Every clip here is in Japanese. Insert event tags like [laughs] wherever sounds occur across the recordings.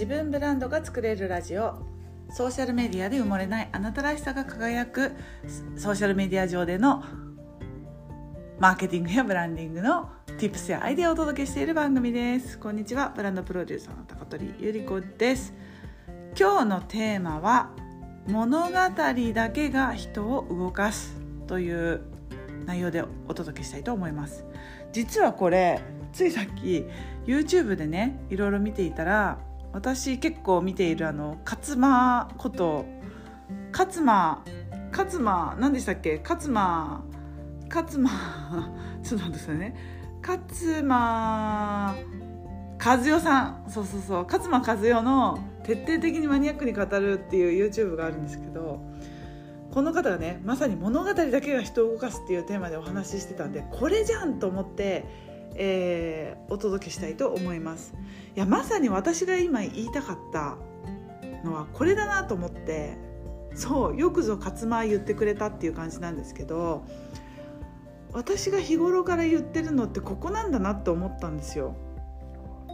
自分ブランドが作れるラジオ。ソーシャルメディアで埋もれない。あなたらしさが輝く。ソーシャルメディア上での。マーケティングやブランディングの Tips やアイデアをお届けしている番組です。こんにちは。ブランドプロデューサーの高取ゆり子です。今日のテーマは物語だけが人を動かすという内容でお届けしたいと思います。実はこれついさっき YouTube でねいろいろ見ていたら私結構見ているあの勝間こと勝間勝間何でしたっけ？勝間勝間 [laughs] ちょっと待ってくださいね。勝間和代さん。そうそうそう。勝間和代の徹底的にマニアックに語るっていう YouTube があるんですけどこの方がねまさに物語だけが人を動かすっていうテーマでお話ししてたんでこれじゃんと思ってえー、お届けしたいと思います。いやまさに私が今言いたかったのはこれだなと思ってそうよくぞ勝間言ってくれたっていう感じなんですけど私が日頃から言ってるのってここなんだなと思ったんですよ。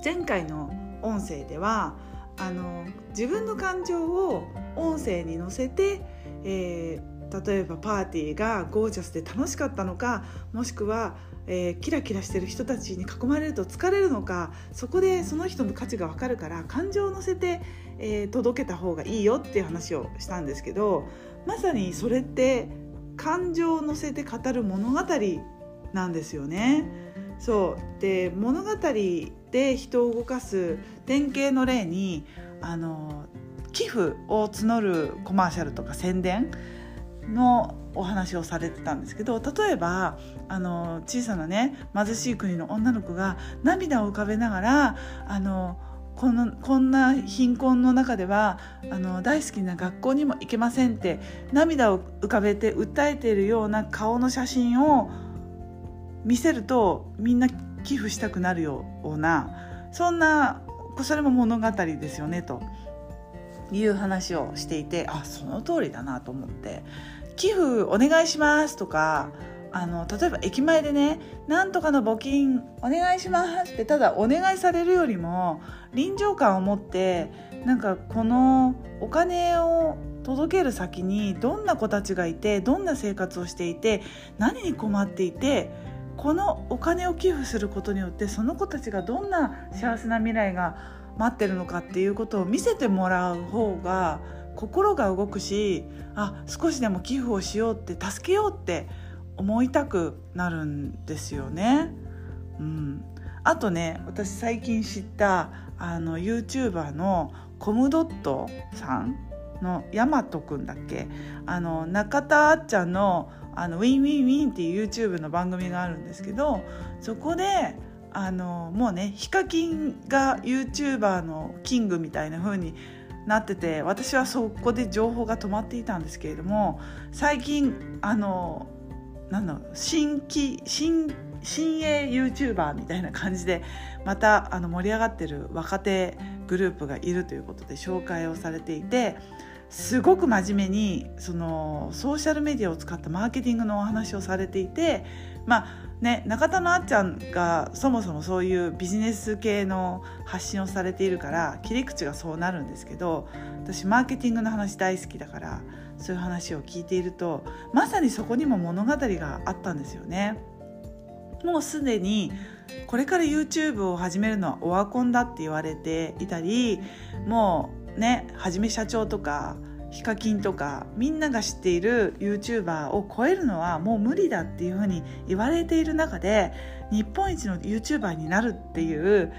前回の音声ではあの自分の感情を音声に乗せて、えー、例えばパーティーがゴージャスで楽しかったのかもしくはえー、キラキラしてる人たちに囲まれると疲れるのかそこでその人の価値が分かるから感情を乗せて、えー、届けた方がいいよっていう話をしたんですけどまさにそれって感情を乗せて語る物語なんですよね。そうで物語で人を動かす典型の例にあの寄付を募るコマーシャルとか宣伝のお話をされてたんですけど例えばあの小さなね貧しい国の女の子が涙を浮かべながらあのこのこんな貧困の中ではあの大好きな学校にも行けませんって涙を浮かべて訴えているような顔の写真を見せるとみんな寄付したくなるようなそんなそれも物語ですよねと。いう話をしていてあその通りだなと思って寄付お願いしますとかあの例えば駅前でね「なんとかの募金お願いします」ってただお願いされるよりも臨場感を持ってなんかこのお金を届ける先にどんな子たちがいてどんな生活をしていて何に困っていてこのお金を寄付することによってその子たちがどんな幸せな未来が待ってるのかっていうことを見せてもらう方が心が動くしあ少しでも寄付をしようって助けようって思いたくなるんですよね。うん、あとね私最近知ったあの YouTuber のコムドットさんのヤマトくんだっけ？あの中田あっちゃんのあの Win Win Wiiin っていう YouTube の番組があるんですけどそこであのもうねヒカキンが YouTuber のキングみたいな風になってて私はそこで情報が止まっていたんですけれども最近あのなんだ新規新新鋭 YouTuber みたいな感じでまたあの盛り上がってる若手グループがいるということで紹介をされていてすごく真面目にそのソーシャルメディアを使ったマーケティングのお話をされていてまあね、中田のあっちゃんがそもそもそういうビジネス系の発信をされているから切り口がそうなるんですけど私マーケティングの話大好きだからそういう話を聞いているとまさにそこにも物語があったんですよね。もうすでにこれから YouTube を始めるのはオワコンだって言われていたりもうねはじめ社長とかヒカキンとかみんなが知っている YouTuber を超えるのはもう無理だっていうふうに言われている中で日本一の YouTuber になるっていう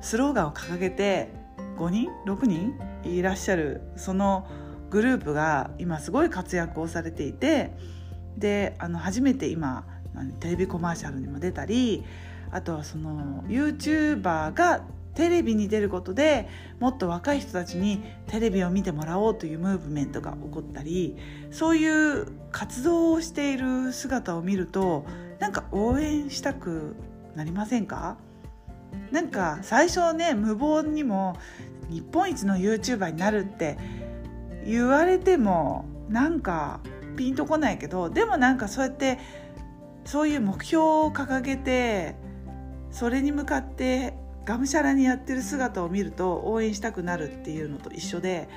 スローガンを掲げて5人？6人？いらっしゃるそのグループが今すごい活躍をされていてであの初めて今テレビコマーシャルにも出たりあとはその YouTuber がテレビに出ることでもっと若い人たちにテレビを見てもらおうというムーブメントが起こったりそういう活動をしている姿を見るとなんか応援したくなりませんか？なんか最初ね無謀にも日本一の YouTuber になるって言われてもなんかピンとこないけどでもなんかそうやってそういう目標を掲げてそれに向かってがむしゃらにやってる姿を見ると応援したくなるっていうのと一緒で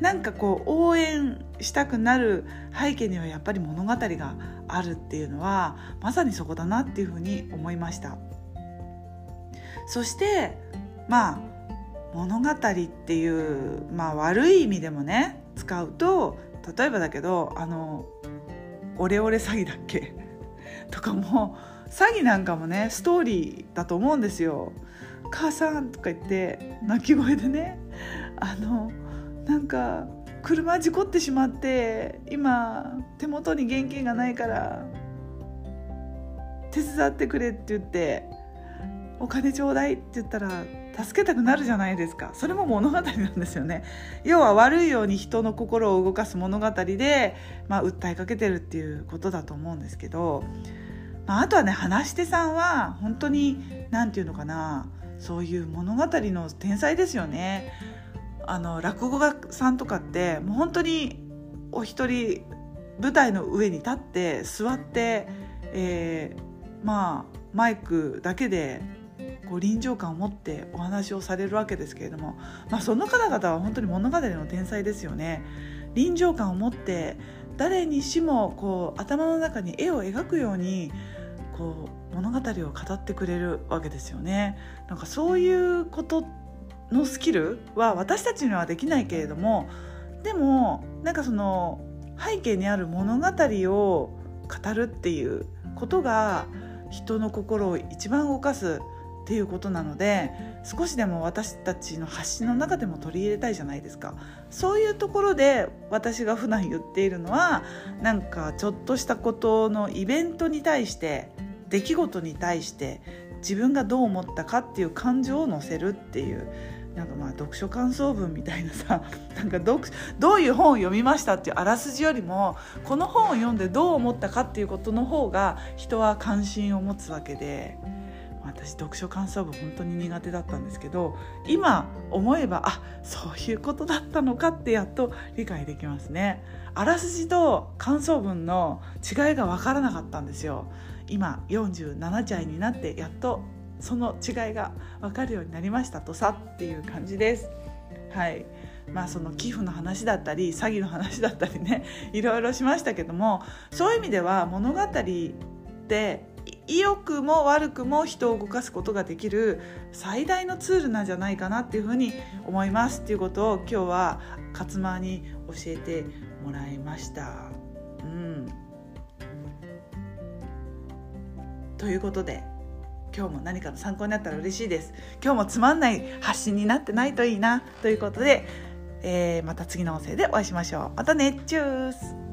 なんかこう応援したくなる背景にはやっぱり物語があるっていうのはまさにそこだなっていうふうに思いましたそしてまあ物語っていう、まあ、悪い意味でもね使うと例えばだけどあのオレオレ詐欺だっけ？[laughs] とかも詐欺なんかもねストーリーだと思うんですよ。母さんとか言って泣き声でねあのなんか車事故ってしまって今手元に現金がないから手伝ってくれって言ってお金ちょうだいって言ったら助けたくなるじゃないですかそれも物語なんですよね。要は悪いように人の心を動かす物語で、まあ、訴えかけてるっていうことだと思うんですけど、まあ、あとはね話し手さんは本当に何て言うのかなそういう物語の天才ですよねあの落語家さんとかってもう本当にお一人舞台の上に立って座って、えー、まあマイクだけでこう臨場感を持ってお話をされるわけですけれども、まあ、その方々は本当に物語の天才ですよね。臨場感を持って誰にしもこう頭の中に絵を描くようにこう物語を語ってくれるわけですよね。なんかそういうことのスキルは私たちにはできないけれどもでもなんかその背景にある物語を語るっていうことが人の心を一番動かすっていうことなので少しでも私たちの発信の中でも取り入れたいじゃないですかそういうところで私が普段言っているのはなんかちょっとしたことのイベントに対して出来事に対して自分がどう思ったかっていう感情を乗せるっていうなんかまあ読書感想文みたいなさ [laughs] なんかどどういう本を読みましたっていうあらすじよりもこの本を読んでどう思ったかっていうことの方が人は関心を持つわけで。私読書感想文本当に苦手だったんですけど今思えばあそういうことだったのかってやっと理解できますね。あらすじと感想文の違いが分からなかったんですよ。今47歳になってやっとその違いが分かるようになりましたとさっていう感じです。はいまあ、その寄付の話だったり詐欺の話だったりねいろいろしましたけどもそういう意味では物語って良くも悪くも人を動かすことができる最大のツールなんじゃないかなっていうふうに思いますっていうことを今日は勝間に教えてもらいました。うん、ということで今日も何かの参考になったら嬉しいです。今日もつまんない発信になってないといいな。ということで、えー、また次の音声でお会いしましょう。またね。チュース。